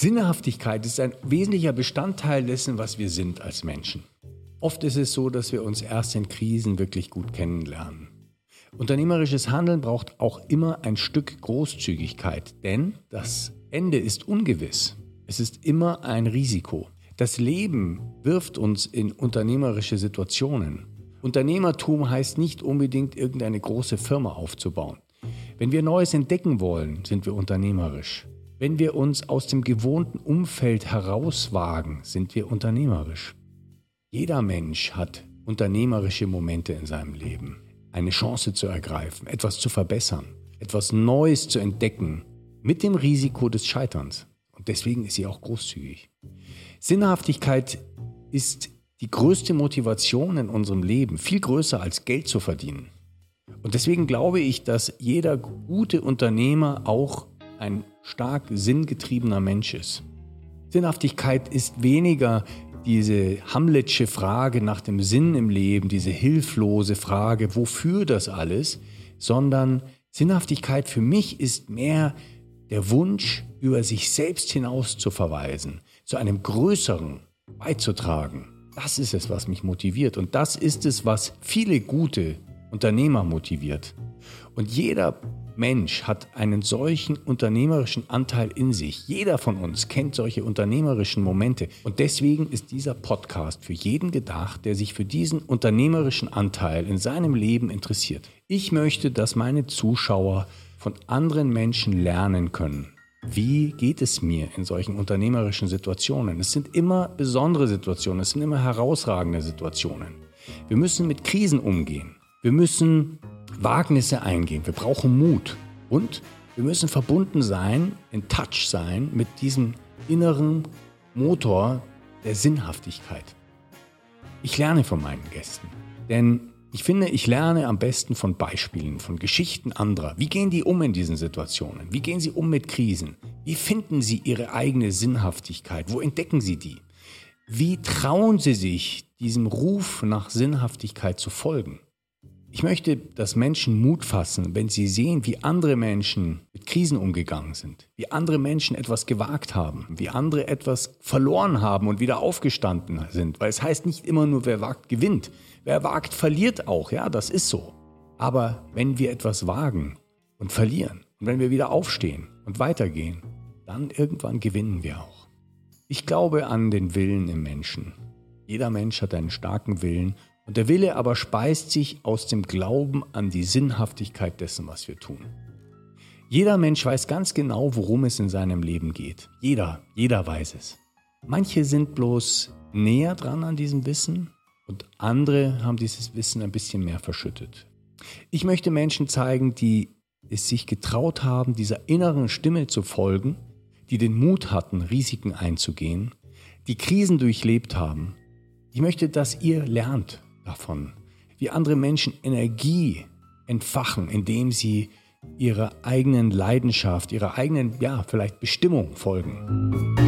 Sinnhaftigkeit ist ein wesentlicher Bestandteil dessen, was wir sind als Menschen. Oft ist es so, dass wir uns erst in Krisen wirklich gut kennenlernen. Unternehmerisches Handeln braucht auch immer ein Stück Großzügigkeit, denn das Ende ist ungewiss. Es ist immer ein Risiko. Das Leben wirft uns in unternehmerische Situationen. Unternehmertum heißt nicht unbedingt irgendeine große Firma aufzubauen. Wenn wir Neues entdecken wollen, sind wir unternehmerisch. Wenn wir uns aus dem gewohnten Umfeld herauswagen, sind wir unternehmerisch. Jeder Mensch hat unternehmerische Momente in seinem Leben. Eine Chance zu ergreifen, etwas zu verbessern, etwas Neues zu entdecken, mit dem Risiko des Scheiterns. Und deswegen ist sie auch großzügig. Sinnhaftigkeit ist die größte Motivation in unserem Leben, viel größer als Geld zu verdienen. Und deswegen glaube ich, dass jeder gute Unternehmer auch ein stark sinngetriebener Mensch ist. Sinnhaftigkeit ist weniger diese Hamletsche Frage nach dem Sinn im Leben, diese hilflose Frage, wofür das alles, sondern Sinnhaftigkeit für mich ist mehr der Wunsch, über sich selbst hinaus zu verweisen, zu einem Größeren beizutragen. Das ist es, was mich motiviert und das ist es, was viele gute Unternehmer motiviert. Und jeder Mensch hat einen solchen unternehmerischen Anteil in sich. Jeder von uns kennt solche unternehmerischen Momente. Und deswegen ist dieser Podcast für jeden gedacht, der sich für diesen unternehmerischen Anteil in seinem Leben interessiert. Ich möchte, dass meine Zuschauer von anderen Menschen lernen können. Wie geht es mir in solchen unternehmerischen Situationen? Es sind immer besondere Situationen, es sind immer herausragende Situationen. Wir müssen mit Krisen umgehen. Wir müssen Wagnisse eingehen. Wir brauchen Mut. Und wir müssen verbunden sein, in Touch sein mit diesem inneren Motor der Sinnhaftigkeit. Ich lerne von meinen Gästen. Denn ich finde, ich lerne am besten von Beispielen, von Geschichten anderer. Wie gehen die um in diesen Situationen? Wie gehen sie um mit Krisen? Wie finden sie ihre eigene Sinnhaftigkeit? Wo entdecken sie die? Wie trauen sie sich, diesem Ruf nach Sinnhaftigkeit zu folgen? Ich möchte, dass Menschen Mut fassen, wenn sie sehen, wie andere Menschen mit Krisen umgegangen sind, wie andere Menschen etwas gewagt haben, wie andere etwas verloren haben und wieder aufgestanden sind. Weil es heißt nicht immer nur, wer wagt, gewinnt. Wer wagt, verliert auch. Ja, das ist so. Aber wenn wir etwas wagen und verlieren und wenn wir wieder aufstehen und weitergehen, dann irgendwann gewinnen wir auch. Ich glaube an den Willen im Menschen. Jeder Mensch hat einen starken Willen und der Wille aber speist sich aus dem Glauben an die Sinnhaftigkeit dessen, was wir tun. Jeder Mensch weiß ganz genau, worum es in seinem Leben geht. Jeder, jeder weiß es. Manche sind bloß näher dran an diesem Wissen und andere haben dieses Wissen ein bisschen mehr verschüttet. Ich möchte Menschen zeigen, die es sich getraut haben, dieser inneren Stimme zu folgen, die den Mut hatten, Risiken einzugehen, die Krisen durchlebt haben. Ich möchte, dass ihr lernt davon, wie andere Menschen Energie entfachen, indem sie ihrer eigenen Leidenschaft, ihrer eigenen, ja, vielleicht Bestimmung folgen.